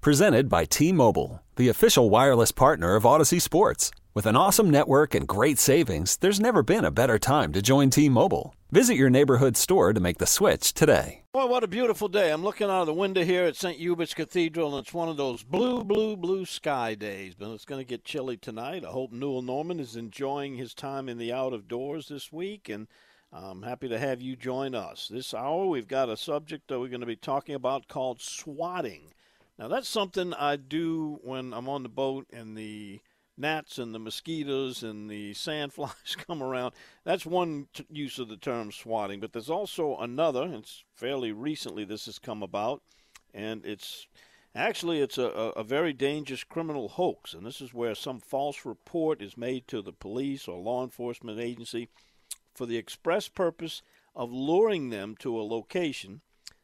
Presented by T Mobile, the official wireless partner of Audacy Sports. With an awesome network and great savings, there's never been a better time to join T Mobile. Visit your neighborhood store to make the switch today. Boy, what a beautiful day. I'm looking out of the window here at St. Hubert's Cathedral, and it's one of those blue, blue, blue sky days. But it's going to get chilly tonight. I hope Newell Normand is enjoying his time in the out of doors this week, and I'm happy to have you join us. This hour, we've got a subject that we're going to be talking about called swatting. Now, that's something I do when I'm on the boat and the gnats and the mosquitoes and the sandflies come around. That's one t- use of the term swatting. But there's also another. It's fairly recently this has come about, and it's actually it's a, a, a very dangerous criminal hoax. And this is where some false report is made to the police or law enforcement agency for the express purpose of luring them to a location.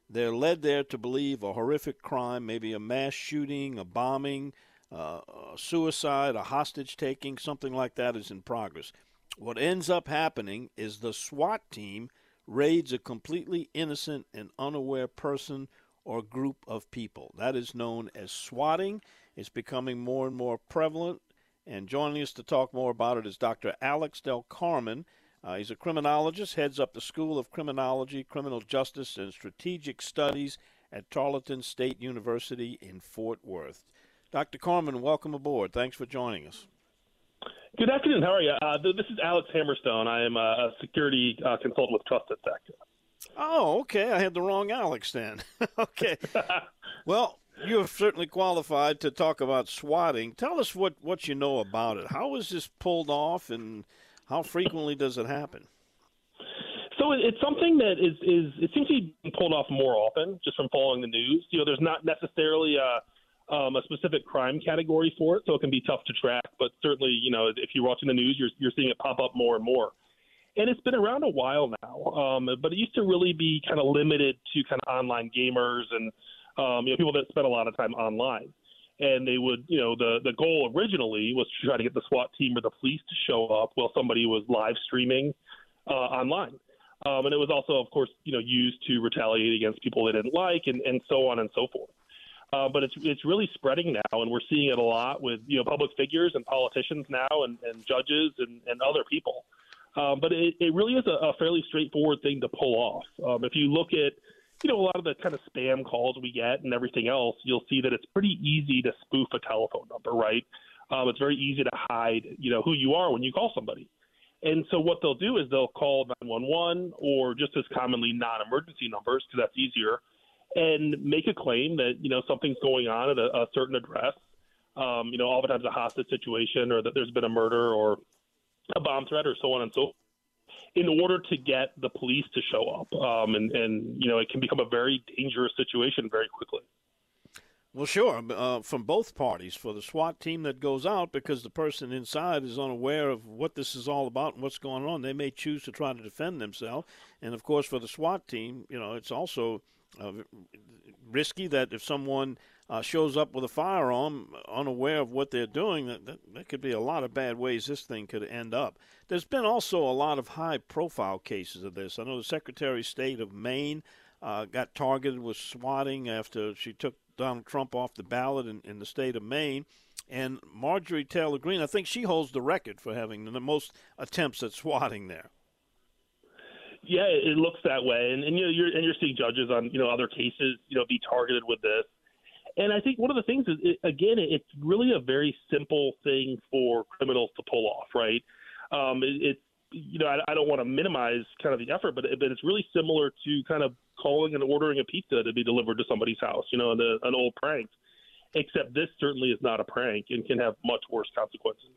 They're led there to believe a horrific crime, maybe a mass shooting, a bombing, uh, a suicide, a hostage taking, something like that is in progress. What ends up happening is the SWAT team raids a completely innocent and unaware person or group of people. That is known as swatting. It's becoming more and more prevalent. And joining us to talk more about it is Dr. Alex Del Carmen. Uh, he's a criminologist, heads up the School of Criminology, Criminal Justice, and Strategic Studies at Tarleton State University in Fort Worth. Dr. Carmen, welcome aboard. Thanks for joining us. Good afternoon. How are you? Uh, this is Alex Hamerstone. I am a security uh, consultant with TrustedSec. Oh, okay. I had the wrong Alex then. okay. well, you're certainly qualified to talk about swatting. Tell us what, what you know about it. How is this pulled off, and how frequently does it happen? So it's something that is, is it seems to be pulled off more often just from following the news. You know, there's not necessarily a um, a specific crime category for it, so it can be tough to track. But certainly, you know, if you're watching the news, you're you're seeing it pop up more and more. And it's been around a while now, um, but it used to really be kind of limited to kind of online gamers and um, you know people that spend a lot of time online. And they would, you know, the the goal originally was to try to get the SWAT team or the police to show up while somebody was live streaming uh, online. Um, and it was also, of course, you know, used to retaliate against people they didn't like, and, and so on and so forth. Uh, but it's it's really spreading now, and we're seeing it a lot with you know public figures and politicians now, and, and judges and, and other people. Um, but it, it really is a, a fairly straightforward thing to pull off. Um, if you look at you know a lot of the kind of spam calls we get and everything else, you'll see that it's pretty easy to spoof a telephone number, right? Um, it's very easy to hide you know who you are when you call somebody. And so what they'll do is they'll call 911 or just as commonly non-emergency numbers because that's easier and make a claim that you know something's going on at a, a certain address. Um, you know, oftentimes a hostage situation, or that there's been a murder or a bomb threat, or so on and so. forth, In order to get the police to show up, um, and and you know, it can become a very dangerous situation very quickly. Well, sure, uh, from both parties for the SWAT team that goes out because the person inside is unaware of what this is all about and what's going on. They may choose to try to defend themselves, and of course, for the SWAT team, you know, it's also uh, risky that if someone uh, shows up with a firearm unaware of what they're doing, that, that, that could be a lot of bad ways this thing could end up. There's been also a lot of high profile cases of this. I know the Secretary of State of Maine uh, got targeted with swatting after she took Donald Trump off the ballot in, in the state of Maine. And Marjorie Taylor Greene, I think she holds the record for having the most attempts at swatting there. Yeah, it looks that way, and, and you know you're and you're seeing judges on you know other cases you know be targeted with this, and I think one of the things is it, again it's really a very simple thing for criminals to pull off, right? Um, it, it's you know I, I don't want to minimize kind of the effort, but but it's really similar to kind of calling and ordering a pizza to be delivered to somebody's house, you know, the, an old prank. Except this certainly is not a prank and can have much worse consequences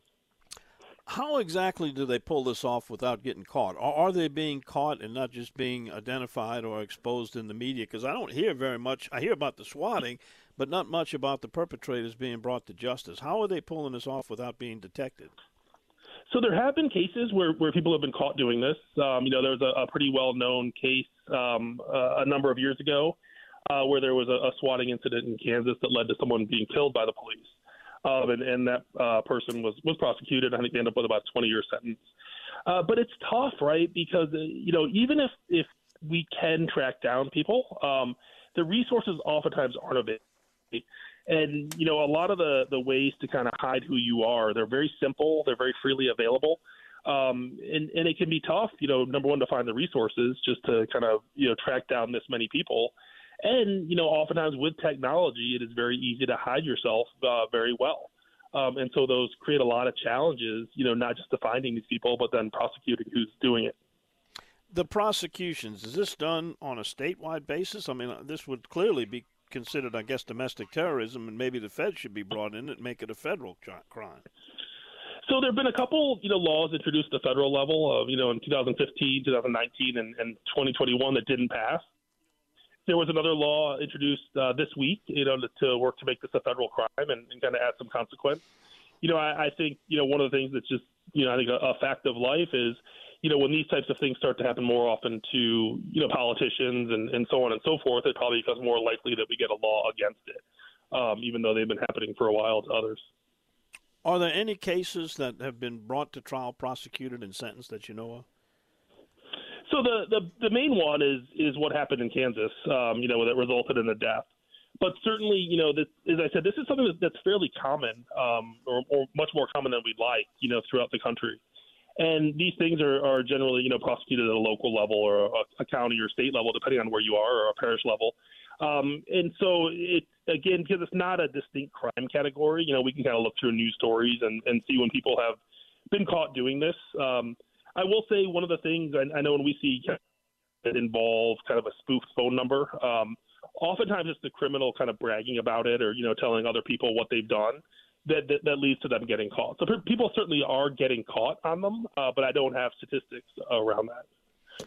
how exactly do they pull this off without getting caught? Are they being caught and not just being identified or exposed in the media? Because I don't hear very much. I hear about the swatting, but not much about the perpetrators being brought to justice. How are they pulling this off without being detected? So there have been cases where, where people have been caught doing this. Um, you know, there was a, a pretty well known case um, uh, a number of years ago uh, where there was a, a swatting incident in Kansas that led to someone being killed by the police. Um, and, and that uh, person was, was prosecuted. I think they ended up with about a 20 year sentence. Uh, but it's tough, right? Because, uh, you know, even if, if we can track down people, um, the resources oftentimes aren't available. And, you know, a lot of the, the ways to kind of hide who you are, they're very simple, they're very freely available. Um, and, and it can be tough, you know, number one, to find the resources just to kind of, you know, track down this many people. And, you know, oftentimes with technology, it is very easy to hide yourself uh, very well. Um, and so those create a lot of challenges, you know, not just to finding these people, but then prosecuting who's doing it. The prosecutions, is this done on a statewide basis? I mean, this would clearly be considered, I guess, domestic terrorism, and maybe the feds should be brought in and make it a federal crime. So there have been a couple, you know, laws introduced at the federal level of, you know, in 2015, 2019, and, and 2021 that didn't pass. There was another law introduced uh, this week, you know, to, to, work to make this a federal crime and, and kind of add some consequence. You know, I, I, think, you know, one of the things that's just, you know, I think a, a fact of life is, you know, when these types of things start to happen more often to, you know, politicians and, and so on and so forth, it probably becomes more likely that we get a law against it, um, even though they've been happening for a while to others. Are there any cases that have been brought to trial, prosecuted, and sentenced that you know of? So the, the, the main one is is what happened in Kansas, um, you know, that resulted in the death. But certainly, you know, this, as I said, this is something that's fairly common, um, or, or much more common than we'd like, you know, throughout the country. And these things are, are generally, you know, prosecuted at a local level or a, a county or state level, depending on where you are, or a parish level. Um, and so it again because it's not a distinct crime category. You know, we can kind of look through news stories and, and see when people have been caught doing this. Um, I will say one of the things I, I know when we see that involve kind of a spoofed phone number. Um, oftentimes it's the criminal kind of bragging about it or you know telling other people what they've done that that, that leads to them getting caught. So people certainly are getting caught on them, uh, but I don't have statistics around that.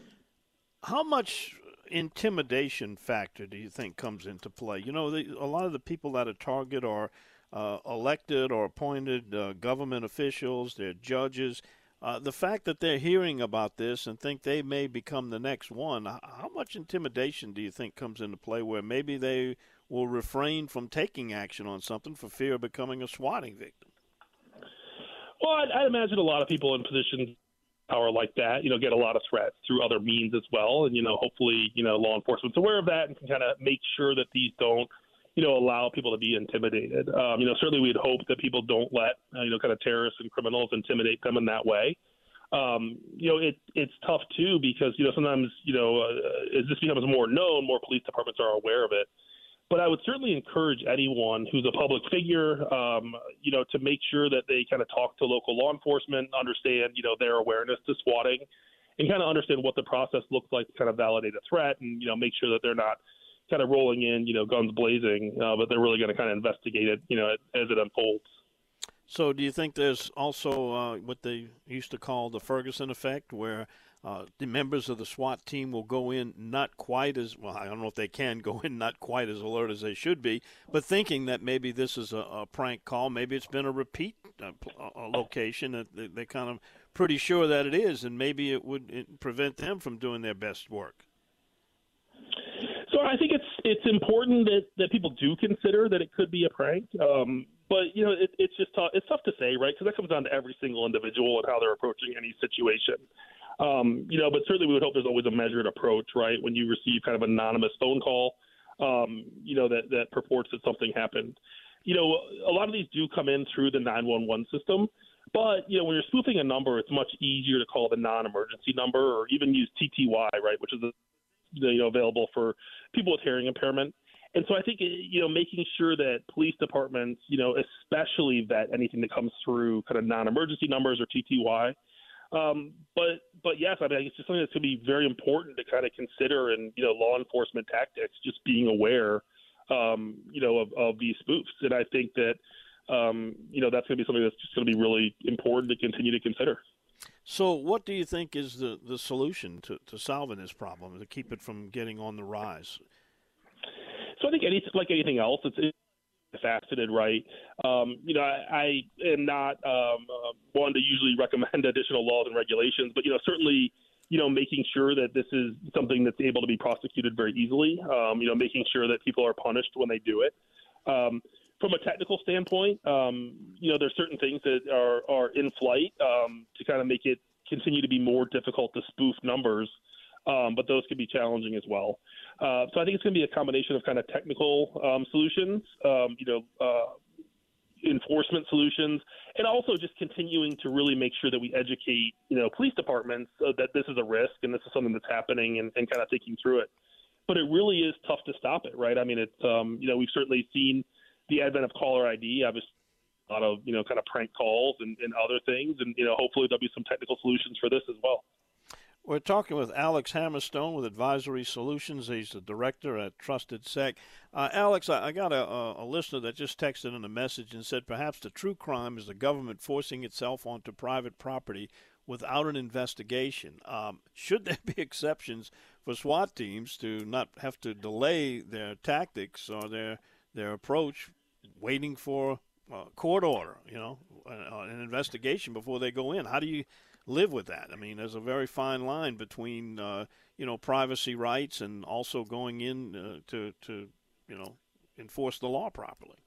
How much intimidation factor do you think comes into play? You know, the, a lot of the people that are target are uh, elected or appointed uh, government officials, they're judges. Uh, the fact that they're hearing about this and think they may become the next one, how much intimidation do you think comes into play where maybe they will refrain from taking action on something for fear of becoming a swatting victim? Well, I'd, I'd imagine a lot of people in positions power like that, you know, get a lot of threats through other means as well. And, you know, hopefully, you know, law enforcement's aware of that and can kind of make sure that these don't, you know, allow people to be intimidated. Um, you know, certainly we'd hope that people don't let, uh, you know, kind of terrorists and criminals intimidate them in that way. Um, you know, it, it's tough too because, you know, sometimes, you know, uh, as this becomes more known, more police departments are aware of it. But I would certainly encourage anyone who's a public figure, um, you know, to make sure that they kind of talk to local law enforcement, understand, you know, their awareness to swatting, and kind of understand what the process looks like to kind of validate a threat, and you know, make sure that they're not kind of rolling in, you know, guns blazing, uh, but they're really going to kind of investigate it, you know, as it unfolds. So, do you think there's also uh, what they used to call the Ferguson effect, where uh, the members of the SWAT team will go in not quite as well. I don't know if they can go in not quite as alert as they should be, but thinking that maybe this is a, a prank call, maybe it's been a repeat uh, a location that they, they're kind of pretty sure that it is, and maybe it would prevent them from doing their best work. So I think it's it's important that, that people do consider that it could be a prank. Um, but you know, it, it's just tough, it's tough to say, right? Because that comes down to every single individual and how they're approaching any situation. Um, you know, but certainly we would hope there's always a measured approach, right? When you receive kind of anonymous phone call, um, you know, that, that purports that something happened. You know, a lot of these do come in through the 911 system, but, you know, when you're spoofing a number, it's much easier to call the non emergency number or even use TTY, right, which is, you know, available for people with hearing impairment. And so I think, you know, making sure that police departments, you know, especially vet anything that comes through kind of non emergency numbers or TTY um, but but yes, I mean it's just something that's going to be very important to kind of consider in you know law enforcement tactics, just being aware, um, you know, of, of these spoofs. And I think that um, you know that's going to be something that's just going to be really important to continue to consider. So, what do you think is the, the solution to, to solving this problem to keep it from getting on the rise? So, I think any, like anything else, it's, faceted right. Um, you know, I, I am not um, uh, one to usually recommend additional laws and regulations, but you know, certainly, you know, making sure that this is something that's able to be prosecuted very easily. Um, you know, making sure that people are punished when they do it. Um, from a technical standpoint, um, you know, there's certain things that are are in flight um, to kind of make it continue to be more difficult to spoof numbers um, but those could be challenging as well. Uh, so I think it's going to be a combination of kind of technical um, solutions, um, you know, uh, enforcement solutions, and also just continuing to really make sure that we educate, you know, police departments uh, that this is a risk and this is something that's happening, and, and kind of thinking through it. But it really is tough to stop it, right? I mean, it's um, you know we've certainly seen the advent of caller ID, obviously a lot of you know kind of prank calls and, and other things, and you know hopefully there'll be some technical solutions for this as well. We're talking with Alex Hamerstone with Advisory Solutions. He's the director at TrustedSec. Uh, Alex, I, I got a, a, listener that just texted in a message and said perhaps the true crime is the government forcing itself onto private property without an investigation. Um, should there be exceptions for SWAT teams to not have to delay their tactics or their their approach, waiting for a court order, you know, an investigation before they go in? How do you live with that. I mean, there's a very fine line between uh, you know privacy rights and also going in uh, to to you know enforce the law properly.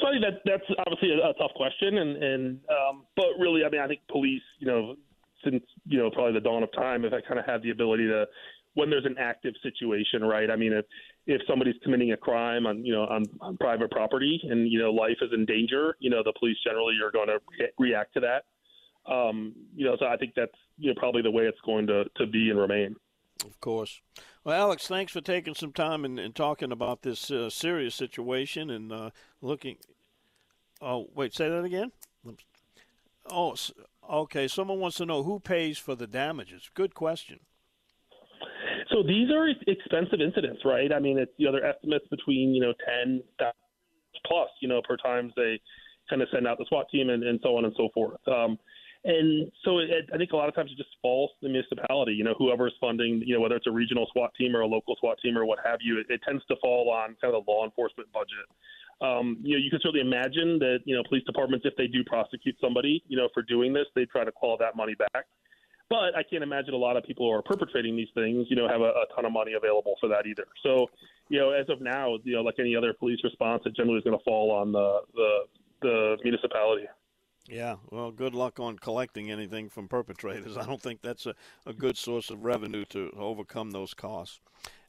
So I think that that's obviously a, a tough question, and and um, but really, I mean, I think police, you know, since you know probably the dawn of time, have kind of had the ability to when there's an active situation, right? I mean, if if somebody's committing a crime on you know on, on private property and you know life is in danger, you know the police generally are going to re- react to that. Um, you know, so I think that's you know probably the way it's going to to be and remain. Of course. Well, Alex, thanks for taking some time and, and talking about this uh, serious situation and uh, looking. Oh, wait, say that again. Oh, okay. Someone wants to know who pays for the damages. Good question. So these are expensive incidents, right? I mean, it's you know, they're estimates between you know ten plus, you know, per times they kind of send out the SWAT team and, and so on and so forth. Um, and so it, I think a lot of times it just falls to the municipality. You know, whoever's funding, you know, whether it's a regional SWAT team or a local SWAT team or what have you, it, it tends to fall on kind of the law enforcement budget. Um, you know, you can certainly imagine that you know police departments, if they do prosecute somebody, you know, for doing this, they try to claw that money back. But I can't imagine a lot of people who are perpetrating these things, you know, have a, a ton of money available for that either. So, you know, as of now, you know, like any other police response, it generally is going to fall on the the, the municipality. Yeah, well, good luck on collecting anything from perpetrators. I don't think that's a, a good source of revenue to overcome those costs.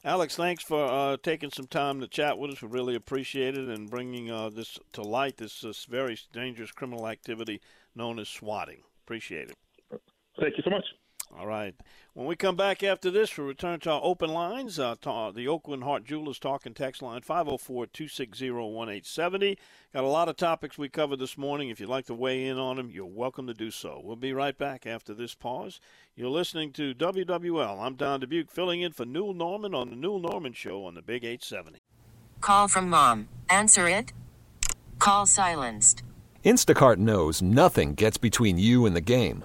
Alex, thanks for uh, taking some time to chat with us. We really appreciate it and bringing uh, this to light, this, this very dangerous criminal activity known as swatting. Appreciate it. Thank you so much. All right. When we come back after this, we'll return to our open lines. Uh, to, the Oakland Heart Jewelers Talking Text Line, 504 260 1870. Got a lot of topics we covered this morning. If you'd like to weigh in on them, you're welcome to do so. We'll be right back after this pause. You're listening to WWL. I'm Don Dubuc, filling in for Newell Normand on The Newell Normand Show on the Big 870. Call from mom. Answer it. Call silenced. Instacart knows nothing gets between you and the game.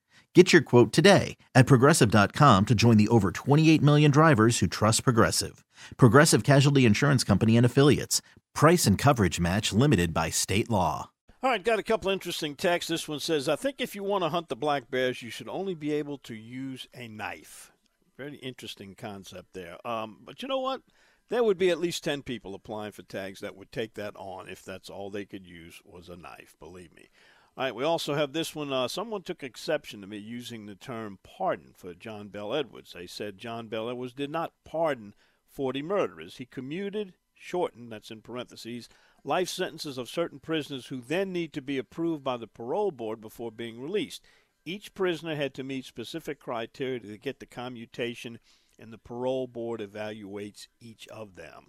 Get your quote today at progressive.com to join the over 28 million drivers who trust Progressive. Progressive Casualty Insurance Company and Affiliates. Price and coverage match limited by state law. All right, got a couple interesting texts. This one says, I think if you want to hunt the black bears, you should only be able to use a knife. Very interesting concept there. Um, but you know what? There would be at least 10 people applying for tags that would take that on if that's all they could use was a knife, believe me. All right, we also have this one. Uh, someone took exception to me using the term pardon for John Bell Edwards. They said John Bell Edwards did not pardon 40 murderers. He commuted, shortened, that's in parentheses, life sentences of certain prisoners who then need to be approved by the parole board before being released. Each prisoner had to meet specific criteria to get the commutation, and the parole board evaluates each of them.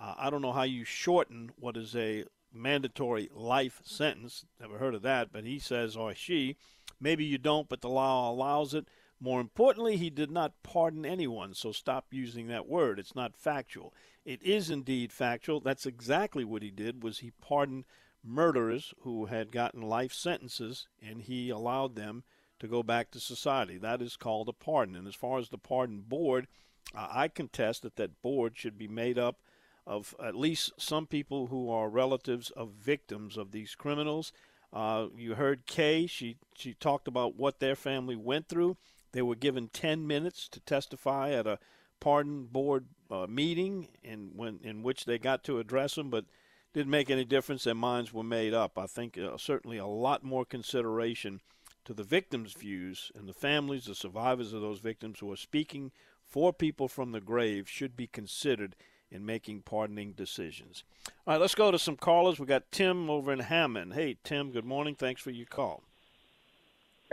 Uh, I don't know how you shorten what is a mandatory life sentence. Never heard of that, but he says, or she, maybe you don't, but the law allows it. More importantly, he did not pardon anyone, so stop using that word. It's not factual. It is indeed factual. That's exactly what he did was he pardoned murderers who had gotten life sentences and he allowed them to go back to society. That is called a pardon. And as far as the pardon board, uh, I contest that that board should be made up of at least some people who are relatives of victims of these criminals. Uh, you heard Kay; she she talked about what their family went through. They were given 10 minutes to testify at a pardon board uh, meeting in when in which they got to address them, but didn't make any difference. Their minds were made up. I think uh, certainly a lot more consideration to the victims' views and the families, the survivors of those victims who are speaking for people from the grave should be considered in making pardoning decisions. All right, let's go to some callers. We got Tim over in Hammond. Hey, Tim. Good morning. Thanks for your call.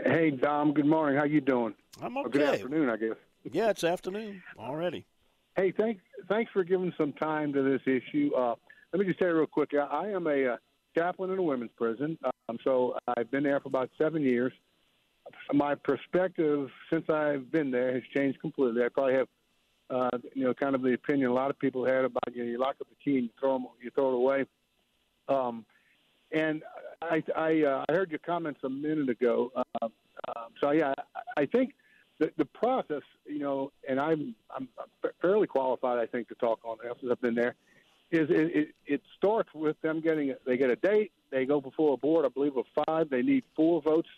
Hey, Dom. Good morning. How you doing? I'm okay. Or good afternoon, I guess. Yeah, it's afternoon already. Hey, thanks. Thanks for giving some time to this issue. Uh, let me just say real quick. I, I am a uh, chaplain in a women's prison, um, so I've been there for about seven years. My perspective since I've been there has changed completely. I probably have, uh, you know, kind of the opinion a lot of people had about you know you lock up the key and you throw them, you throw it away. Um, and I I, uh, I heard your comments a minute ago. Uh, uh, so yeah, I, think the, the process, you know, and I'm I'm fairly qualified, I think, to talk on this. I've been there. Is it, it, it starts with them getting they get a date, they go before a board, I believe of five, they need four votes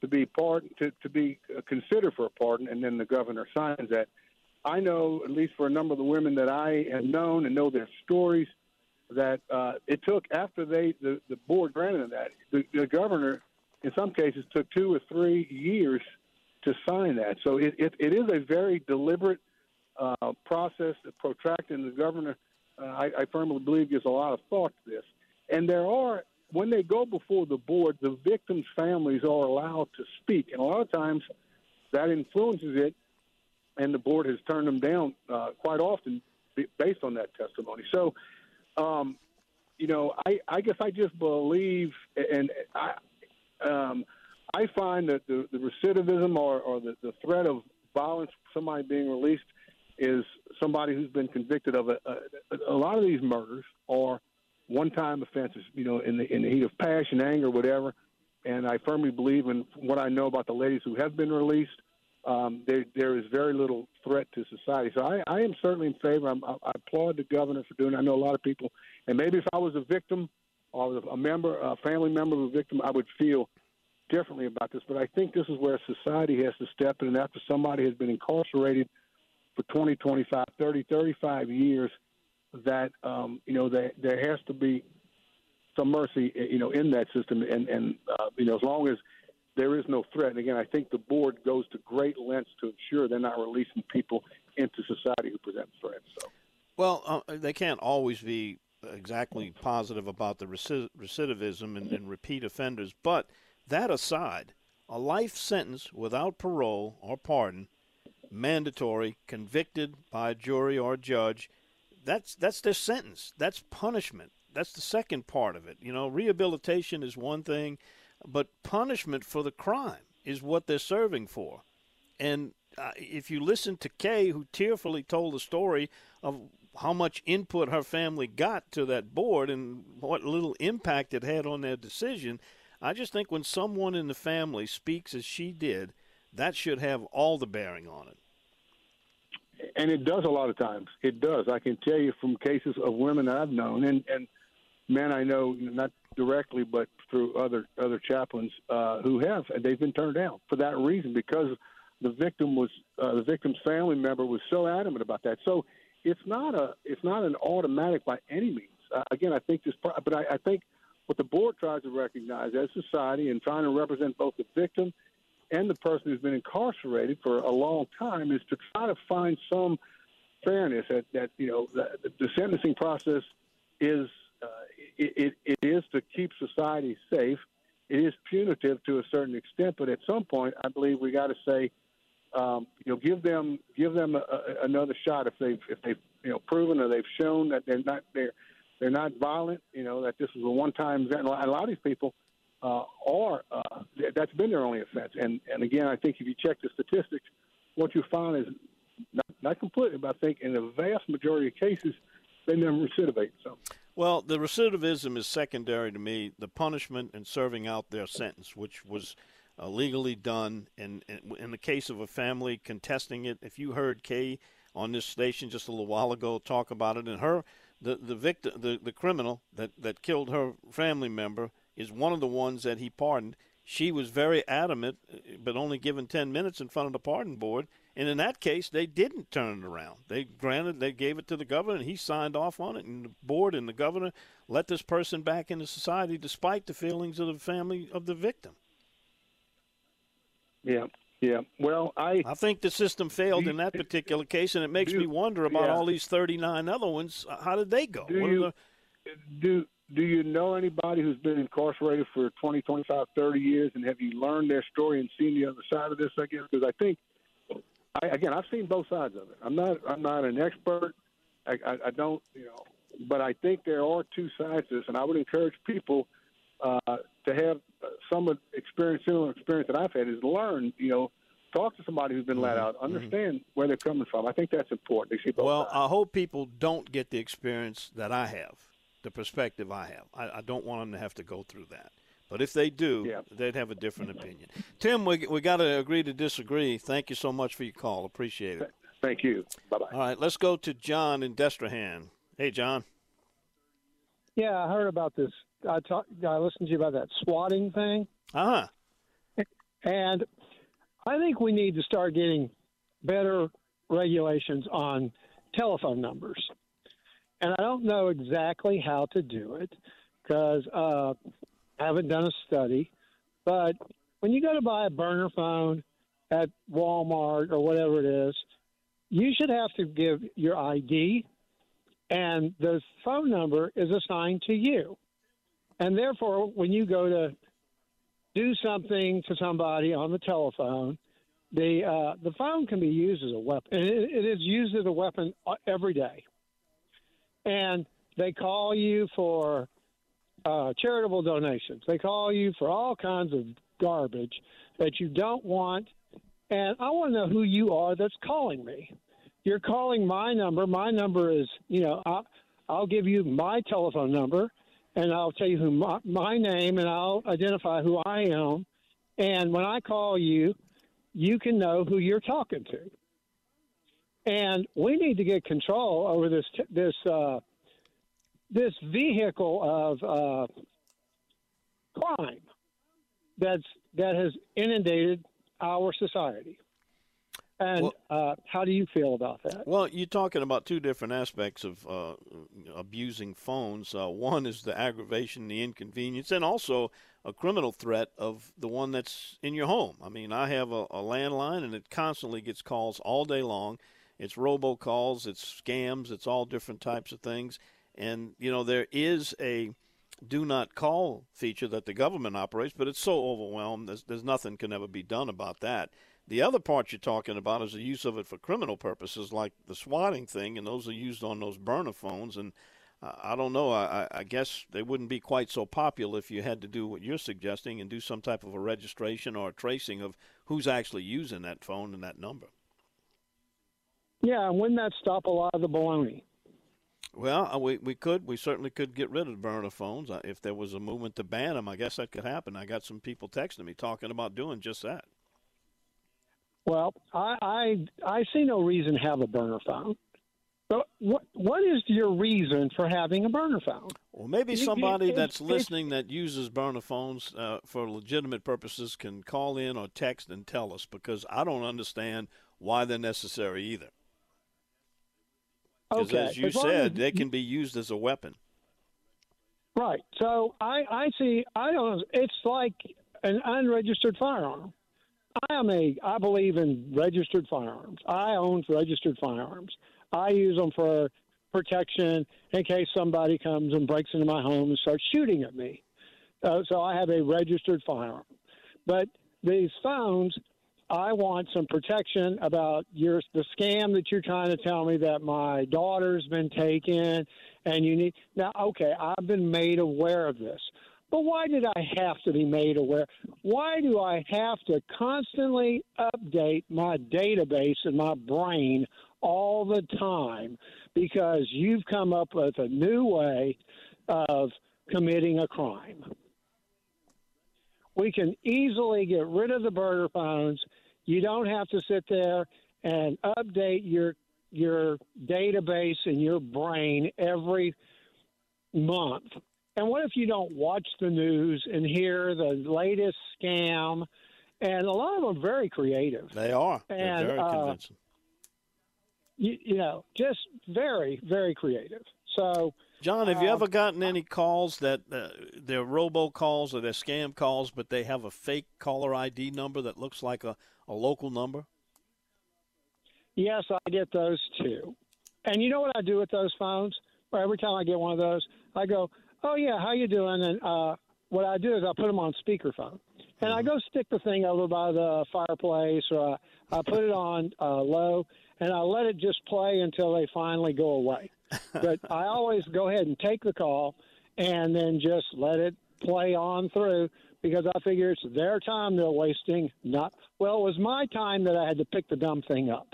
to be pardon to to be considered for a pardon, and then the governor signs that. I know, at least for a number of the women that I have known and know their stories, that uh, it took after they the, the board granted that the, the governor, in some cases, took two or three years to sign that. So it, it, it is a very deliberate uh, process, protracted, and the governor, uh, I, I firmly believe, gives a lot of thought to this. And there are, when they go before the board, the victims' families are allowed to speak. And a lot of times that influences it, and the board has turned them down uh, quite often based on that testimony. So, um, you know, I, I guess I just believe, and I, um, I find that the, the recidivism or, or the, the threat of violence, somebody being released, is somebody who's been convicted of a, a, a lot of these murders are one-time offenses. You know, in the in the heat of passion, anger, whatever. And I firmly believe in what I know about the ladies who have been released. Um, there, there is very little threat to society. So I, I am certainly in favor. I'm, I, I applaud the governor for doing. it. I know a lot of people, and maybe if I was a victim or a member, a family member of a victim, I would feel differently about this, but I think this is where society has to step in. And after somebody has been incarcerated for 20, 25, 30, 35 years, that um, you know there there has to be some mercy, you know, in that system. And and uh, you know, as long as there is no threat, and again, I think the board goes to great lengths to ensure they're not releasing people into society who present threats. So. Well, uh, they can't always be exactly positive about the recidivism and, and repeat offenders, but that aside, a life sentence without parole or pardon, mandatory, convicted by a jury or a judge, that's that's their sentence. That's punishment. That's the second part of it. You know, rehabilitation is one thing, but punishment for the crime is what they're serving for. And uh, if you listen to Kay, who tearfully told the story of how much input her family got to that board and what little impact it had on their decision, I just think when someone in the family speaks as she did, that should have all the bearing on it. And it does a lot of times. It does. I can tell you from cases of women I've known, and and men I know, not directly, but through other other chaplains uh, who have, and they've been turned down for that reason because the victim was uh, the victim's family member was so adamant about that. So it's not a it's not an automatic by any means. Uh, again, I think this, but I, I think what the board tries to recognize as society and trying to represent both the victim and the person who's been incarcerated for a long time is to try to find some fairness that, that you know the, the sentencing process is uh, it, it is to keep society safe. It is punitive to a certain extent, but at some point, I believe we got to say, um, you know, give them give them a, a, another shot if they've if they've you know proven or they've shown that they're not they're they're not violent. You know that this was a one time event. And a lot of these people uh, are uh, that's been their only offense. And and again, I think if you check the statistics, what you find is not, not completely, but I think in the vast majority of cases, they never recidivate. So. Well, the recidivism is secondary to me. The punishment and serving out their sentence, which was uh, legally done, and in, in the case of a family contesting it, if you heard Kay on this station just a little while ago talk about it, and her, the the victim, the, the criminal that that killed her family member is one of the ones that he pardoned. She was very adamant, uh, but only given 10 minutes in front of the pardon board. And in that case, they didn't turn it around. They granted, they gave it to the governor, and he signed off on it. And the board and the governor let this person back into society despite the feelings of the family of the victim. Yeah, yeah. Well, I I think the system failed in that particular case, and it makes do, me wonder about yeah. all these 39 other ones. How did they go? Do you, the... do do you know anybody who's been incarcerated for 20, 25, 30 years, and have you learned their story and seen the other side of this? I guess because I think, I, again, I've seen both sides of it. I'm not, I'm not an expert. I, I, I don't, you know, but I think there are two sides to this, and I would encourage people uh, to have some experience, similar experience that I've had, is learn, you know, talk to somebody who's been let mm-hmm. out, understand mm-hmm. where they're coming from. I think that's important. well, sides. I hope people don't get the experience that I have the perspective I have. I, I, don't want them to have to go through that. But if they do, yeah. they'd have a different opinion. Tim, we we got to agree to disagree. Thank you so much for your call. Appreciate it. Thank you. Bye bye. All right, let's go to John in Destrehan. Hey, John. Yeah, I heard about this. I talked. I listened to you about that swatting thing. Uh huh. And I think we need to start getting better regulations on telephone numbers and I don't know exactly how to do it because uh, I haven't done a study. But when you go to buy a burner phone at Walmart or whatever it is, you should have to give your ID, and the phone number is assigned to you. And therefore, when you go to do something to somebody on the telephone, the uh, the phone can be used as a weapon. It, it is used as a weapon uh, every day and they call you for uh, charitable donations. They call you for all kinds of garbage that you don't want. And I want to know who you are that's calling me. You're calling my number. My number is, you know, I'll, I'll give you my telephone number and I'll tell you who my, my name and I'll identify who I am. And when I call you, you can know who you're talking to and we need to get control over this this uh, this vehicle of uh, crime that's that has inundated our society. And well, uh, how do you feel about that? Well, you're talking about two different aspects of uh, abusing phones. Uh, one is the aggravation, the inconvenience, and also a criminal threat of the one that's in your home. I mean, I have a, a landline, and it constantly gets calls all day long it's robocalls, it's scams, it's all different types of things. And, you know, there is a do not call feature that the government operates, but it's so overwhelmed, there's, there's nothing can ever be done about that. The other part you're talking about is the use of it for criminal purposes, like the swatting thing, and those are used on those burner phones. And uh, I don't know. I, I guess they wouldn't be quite so popular if you had to do what you're suggesting and do some type of a registration or a tracing of who's actually using that phone and that number. Yeah, wouldn't that stop a lot of the baloney? Well, uh, we we could we certainly could get rid of burner phones uh, if there was a movement to ban them. I guess that could happen. I got some people texting me talking about doing just that. Well, I I, I see no reason to have a burner phone. But what what is your reason for having a burner phone? Well, maybe somebody that's listening that uses burner phones uh, for legitimate purposes can call in or text and tell us because I don't understand why they're necessary either. Because Okay, as you as said, as they can be used as a weapon. Right. So I, I see. I don't. It's like an unregistered firearm. I am a. I believe in registered firearms. I own registered firearms. I use them for protection in case somebody comes and breaks into my home and starts shooting at me. Uh, so I have a registered firearm. But these phones, I want some protection about your the scam that you're trying to tell me that my daughter's been taken, and you need now. Okay, I've been made aware of this, but why did I have to be made aware? Why do I have to constantly update my database in my brain all the time? Because you've come up with a new way of committing a crime we can easily get rid of the burner phones. You don't have to sit there and update your your database and your brain every month. And what if you don't watch the news and hear the latest scam? And a lot of them are very creative. They are. They're And, very uh, convincing. You, you know, just very, very creative. So, John, have you uh, ever gotten any calls that uh, they're robocalls or they're scam calls, but they have a fake caller ID number that looks like a, a local number? Yes, I get those too. And you know what I do with those phones? Every time I get one of those, I go, "Oh yeah, how you doing?" And uh, what I do is I put them on speakerphone, and I go stick the thing over by the fireplace, or I, I put it on uh, low, and I let it just play until they finally go away. but I always go ahead and take the call, and then just let it play on through because I figure it's their time they're wasting. Not well, it was my time that I had to pick the dumb thing up.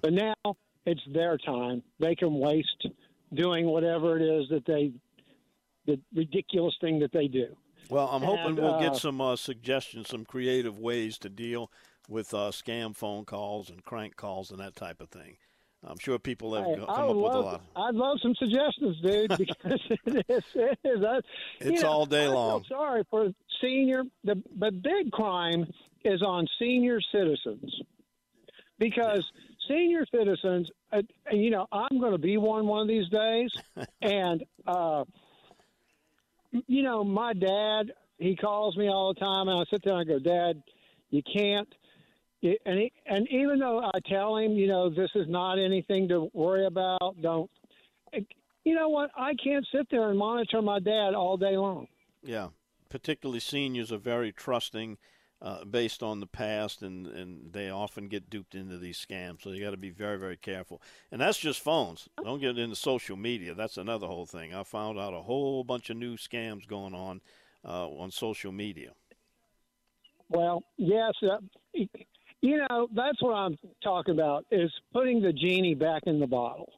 But now it's their time. They can waste doing whatever it is that they, the ridiculous thing that they do. Well, I'm hoping And, we'll uh, get some uh, suggestions, some creative ways to deal with uh, scam phone calls and crank calls and that type of thing. I'm sure people have Hey, go- I come up would with a love, lot. I'd love some suggestions, dude, because it is. It is I, It's know, all day long. sorry for senior. The the big crime is on senior citizens because senior citizens. Uh, and, you know, I'm going to be one one of these days, and uh, you know, my dad. He calls me all the time, and I sit there and I go, Dad, you can't. And he, and even though I tell him, you know, this is not anything to worry about, don't. You know what? I can't sit there and monitor my dad all day long. Yeah, particularly seniors are very trusting uh, based on the past, and, and they often get duped into these scams. So you got to be very, very careful. And that's just phones. Don't get into social media. That's another whole thing. I found out a whole bunch of new scams going on uh, on social media. Well, yes, uh, you know that's what I'm talking about is putting the genie back in the bottle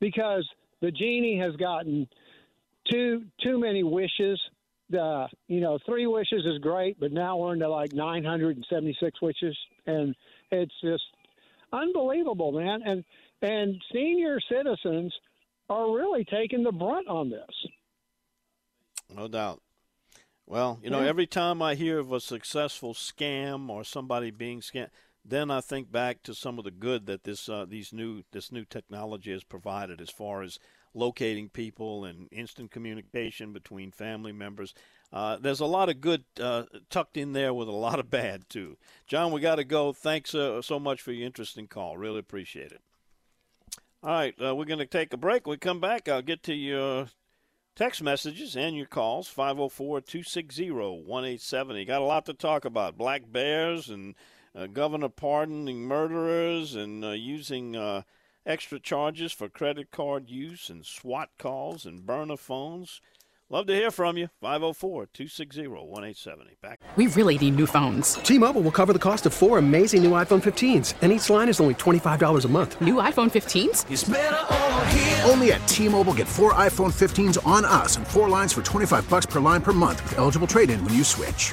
because the genie has gotten too too many wishes. The you know three wishes is great, but now we're into like 976 wishes, and it's just unbelievable, man. And and senior citizens are really taking the brunt on this. No doubt. Well, you know, Yeah. every time I hear of a successful scam or somebody being scammed, then I think back to some of the good that this uh, these new this new technology has provided as far as locating people and instant communication between family members. Uh, there's a lot of good uh, tucked in there with a lot of bad too. John, we got to go. Thanks uh, so much for your interesting call. Really appreciate it. All right, uh, we're going to take a break. When we come back, I'll get to your text messages and your calls 504-260-1870 got a lot to talk about. Black bears and uh, governor pardoning murderers and uh, using uh, extra charges for credit card use and swat calls and burner phones love to hear from you 504-260-1870 back We really need new phones. T-Mobile will cover the cost of four amazing new iPhone 15s, and each line is only $25 a month. New iPhone 15s? Only at T-Mobile get four iPhone 15s on us and four lines for 25 bucks per line per month with eligible trade-in when you switch.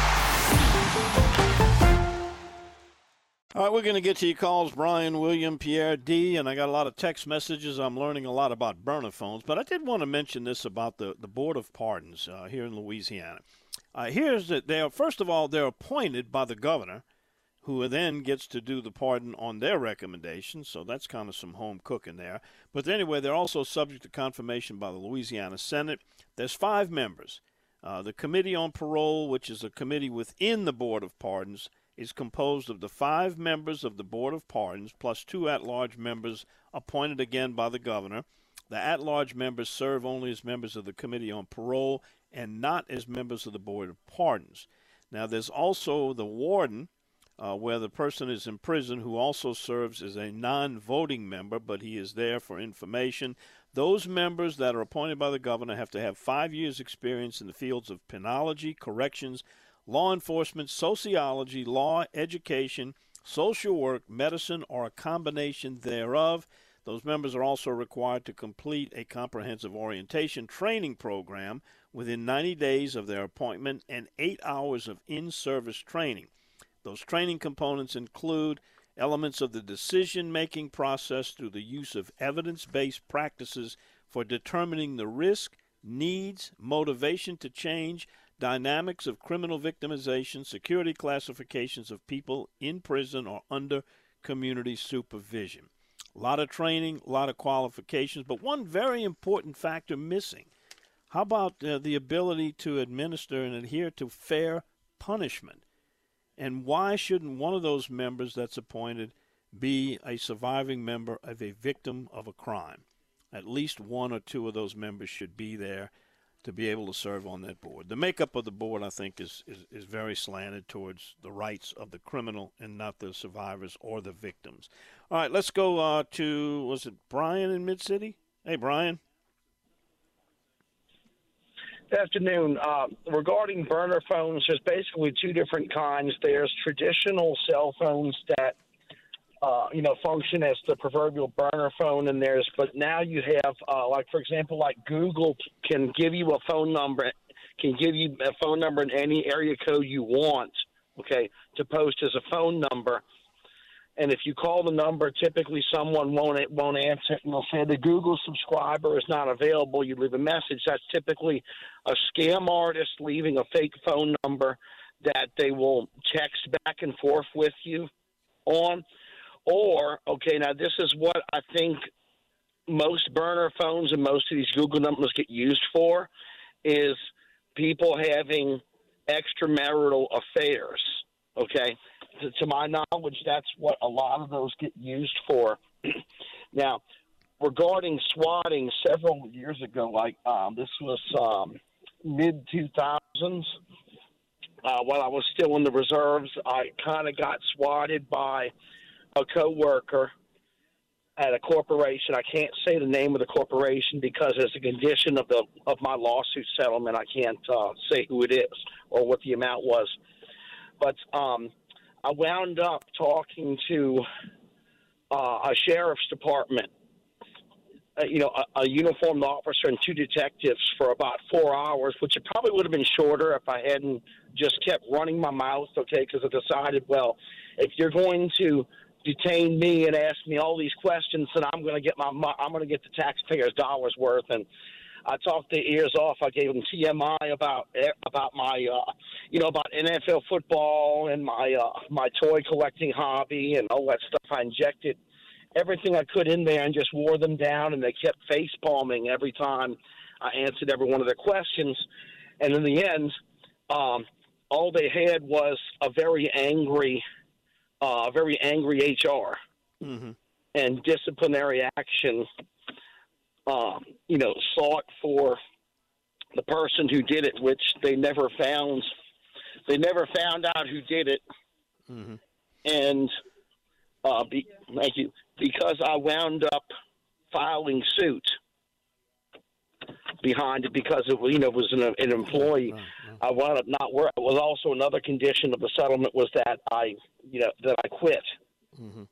All right, we're going to get to your calls, Brian, William, Pierre, D, and I got a lot of text messages. I'm learning a lot about burner phones, but I did want to mention this about the, the Board of Pardons uh, here in Louisiana. Uh, here's that they are first of all they're appointed by the governor, who then gets to do the pardon on their recommendation. So that's kind of some home cooking there. But anyway, they're also subject to confirmation by the Louisiana Senate. There's five members. Uh, the Committee on Parole, which is a committee within the Board of Pardons, is composed of the five members of the Board of Pardons plus two at large members appointed again by the governor. The at large members serve only as members of the Committee on Parole and not as members of the Board of Pardons. Now, there's also the warden, uh, where the person is in prison who also serves as a non voting member, but he is there for information. Those members that are appointed by the governor have to have five years' experience in the fields of penology, corrections, law enforcement, sociology, law, education, social work, medicine, or a combination thereof. Those members are also required to complete a comprehensive orientation training program within 90 days of their appointment and eight hours of in service training. Those training components include elements of the decision making process through the use of evidence based practices for determining the risk, needs, motivation to change, dynamics of criminal victimization, security classifications of people in prison or under community supervision. A lot of training, a lot of qualifications, but one very important factor missing. How about uh, the ability to administer and adhere to fair punishment? And why shouldn't one of those members that's appointed be a surviving member of a victim of a crime? At least one or two of those members should be there to be able to serve on that board. The makeup of the board, I think, is, is, is very slanted towards the rights of the criminal and not the survivors or the victims. All right, let's go uh, to, was it Brian in Mid City? Hey, Brian. Afternoon. Uh, regarding burner phones, there's basically two different kinds. There's traditional cell phones that uh, you know, function as the proverbial burner phone in theirs. But now you have, uh, like for example, like Google can give you a phone number, can give you a phone number in any area code you want, okay, to post as a phone number. And if you call the number, typically someone won't won't answer and they'll say the Google subscriber is not available. You leave a message. That's typically a scam artist leaving a fake phone number that they will text back and forth with you on. Or, okay, now this is what I think most burner phones and most of these Google numbers get used for is people having extramarital affairs. Okay, to, to my knowledge, that's what a lot of those get used for. now, regarding swatting, several years ago, like um, this was um, mid two thousands. Uh, while I was still in the reserves, I kind of got swatted by a coworker at a corporation. I can't say the name of the corporation because as a condition of the of my lawsuit settlement, I can't uh, say who it is or what the amount was. But um, I wound up talking to uh, a sheriff's department, uh, you know, a, a uniformed officer and two detectives for about four hours, which it probably would have been shorter if I hadn't just kept running my mouth. Okay, because I decided, well, if you're going to detain me and ask me all these questions, and I'm going to get my I'm going to get the taxpayers' dollars worth. And I talked their ears off. I gave them TMI about about my uh, you know about NFL football and my uh, my toy collecting hobby and all that stuff. I injected everything I could in there and just wore them down, and they kept face palming every time I answered every one of their questions. And in the end, um, all they had was a very angry uh, a very angry HR Mm-hmm. and disciplinary action, um, you know, sought for the person who did it, which they never found. They never found out who did it, Mm-hmm. and uh, be, thank you because I wound up filing suit behind it because it was you know it was an, an employee. I wound up not work. It was also another condition of the settlement was that I you know that I quit. Mm-hmm.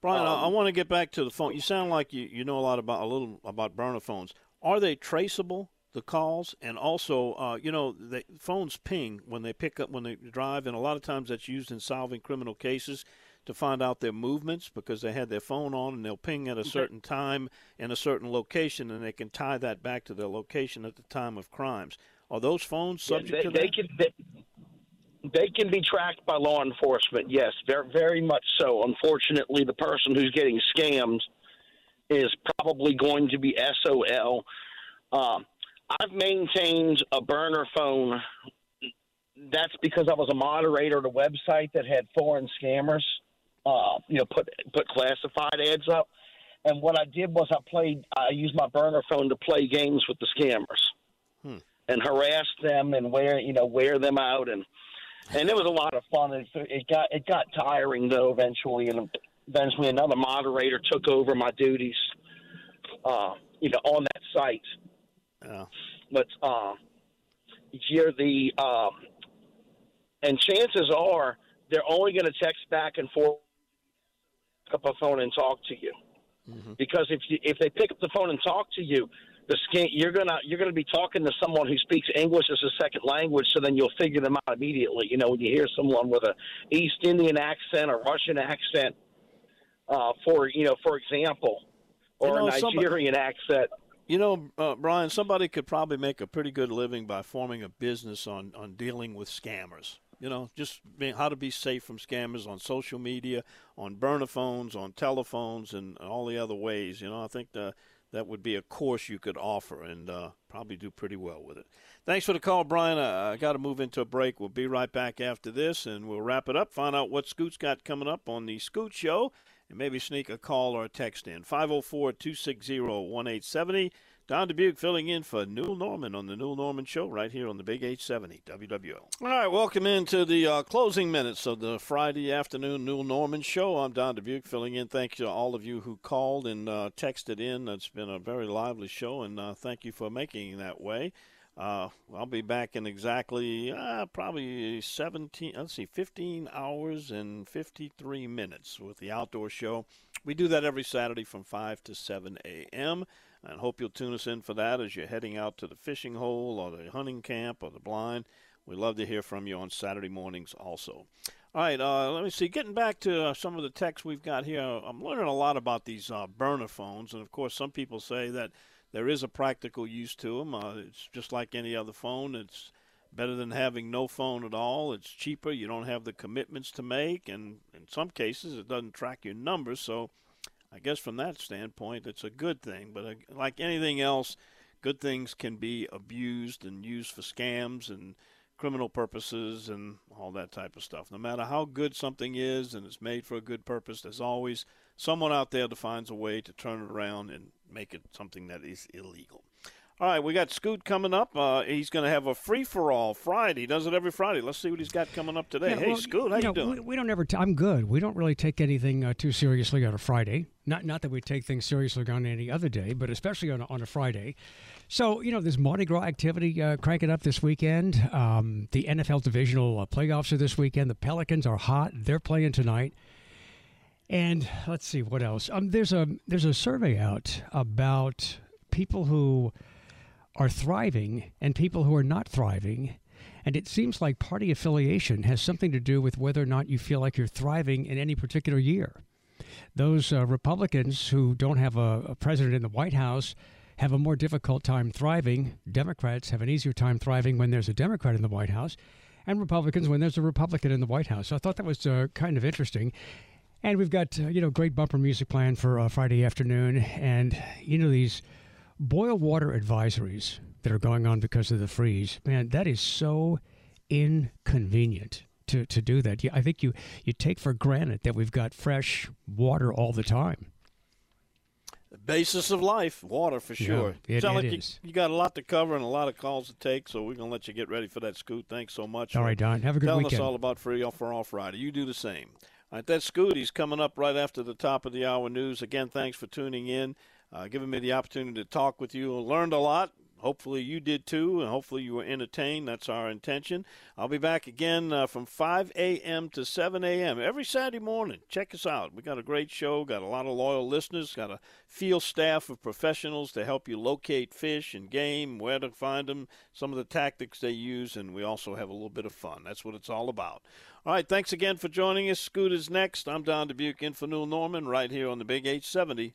Brian, I, I Um, want to get back to the phone. You sound like you, you know a lot about a little about burner phones. Are they traceable? The calls and also, uh, you know, the phones ping when they pick up when they drive, and a lot of times that's used in solving criminal cases to find out their movements because they had their phone on and they'll ping at a certain time in a certain location, and they can tie that back to their location at the time of crimes. Are those phones Yeah, subject they, to they can they, they can be tracked by law enforcement. Yes, very very much so. Unfortunately, the person who's getting scammed is probably going to be SOL. Um, I've maintained a burner phone. That's because I was a moderator at a website that had foreign scammers. Uh, you know, put put classified ads up. And what I did was I played. I used my burner phone to play games with the scammers Hmm. and harass them and wear you know wear them out and and it was a lot of fun. It, it got it got tiring though eventually, and eventually another moderator took over my duties. Uh, you know, on that site. But uh, you're the um, and chances are they're only going to text back and forth, up a phone and talk to you. Because if you, if they pick up the phone and talk to you, the scan, you're gonna you're gonna be talking to someone who speaks English as a second language, so then you'll figure them out immediately. You know, when you hear someone with a East Indian accent or Russian accent, uh, for you know, for example, or You know, a somebody- Nigerian accent. You know, uh, Brian, somebody could probably make a pretty good living by forming a business on, on dealing with scammers. You know, just being, how to be safe from scammers on social media, on burner phones, on telephones, and all the other ways. You know, I think the, that would be a course you could offer and uh, probably do pretty well with it. Thanks for the call, Brian. Uh, I got to move into a break. We'll be right back after this, and we'll wrap it up, find out what Scoot's got coming up on the Scoot Show, and maybe sneak a call or a text in. 504 260 1870. Don Dubuc filling in for Newell Normand on the Newell Normand Show right here on the Big 870 WWL. All right, welcome into the uh, closing minutes of the Friday afternoon Newell Normand Show. I'm Don Dubuc filling in. Thank you to all of you who called and uh, texted in. It's been a very lively show, and uh, thank you for making that way. Uh, I'll be back in exactly uh, probably 17, let's see, 15 hours and 53 minutes with the outdoor show. We do that every Saturday from 5 to 7 a.m. And hope you'll tune us in for that as you're heading out to the fishing hole or the hunting camp or the blind. We love to hear from you on Saturday mornings also. All right, uh, let me see. Getting back to uh, some of the texts we've got here, I'm learning a lot about these uh, burner phones. And of course, some people say that there is a practical use to them. Uh, it's just like any other phone. It's better than having no phone at all. It's cheaper. You don't have the commitments to make. And in some cases, it doesn't track your numbers. So I guess from that standpoint, it's a good thing. But uh, like anything else, good things can be abused and used for scams and criminal purposes and all that type of stuff. No matter how good something is and it's made for a good purpose, there's always someone out there that finds a way to turn it around and make it something that is illegal. All right, we got Scoot coming up. Uh, he's going to have a free for all Friday. He does it every Friday. Let's see what he's got coming up today. Yeah, hey, well, Scoot, how you, know, doing? We, we don't ever. T- I'm good. We don't really take anything uh, too seriously on a Friday. Not not that we take things seriously on any other day, but especially on a, on a Friday. So you know, there's Mardi Gras activity uh, cranking up this weekend. Um, the NFL divisional uh, playoffs are this weekend. The Pelicans are hot. They're playing tonight. And let's see what else. Um, there's a there's a survey out about people who are thriving and people who are not thriving. And it seems like party affiliation has something to do with whether or not you feel like you're thriving in any particular year. Those uh, Republicans who don't have a, a president in the White House have a more difficult time thriving. Democrats have an easier time thriving when there's a Democrat in the White House, and Republicans when there's a Republican in the White House. So I thought that was uh, kind of interesting. And we've got uh, you know great bumper music planned for uh, Friday afternoon, and you know these boil water advisories that are going on because of the freeze. Man, that is so inconvenient. to, to do that. I think you, you take for granted that we've got fresh water all the time. The basis of life, water for sure. Yeah, it, it like is. You, you got a lot to cover and a lot of calls to take, so we're gonna let you get ready for that, Scoot. Thanks so much. All right, Don. Have a good telling weekend. us all about free for all Friday. You do the same. All right, that Scoot. He's coming up right after the top of the hour news. Again, thanks for tuning in, uh, giving me the opportunity to talk with you. Learned a lot. Hopefully you did too, and hopefully you were entertained. That's our intention. I'll be back again uh, from 5 a.m. to 7 a.m. every Saturday morning. Check us out. We got a great show. Got a lot of loyal listeners. Got a field staff of professionals to help you locate fish and game, where to find them, some of the tactics they use, and we also have a little bit of fun. That's what it's all about. All right, thanks again for joining us. Scooters next. I'm Don Dubuc in for Normand right here on the Big 870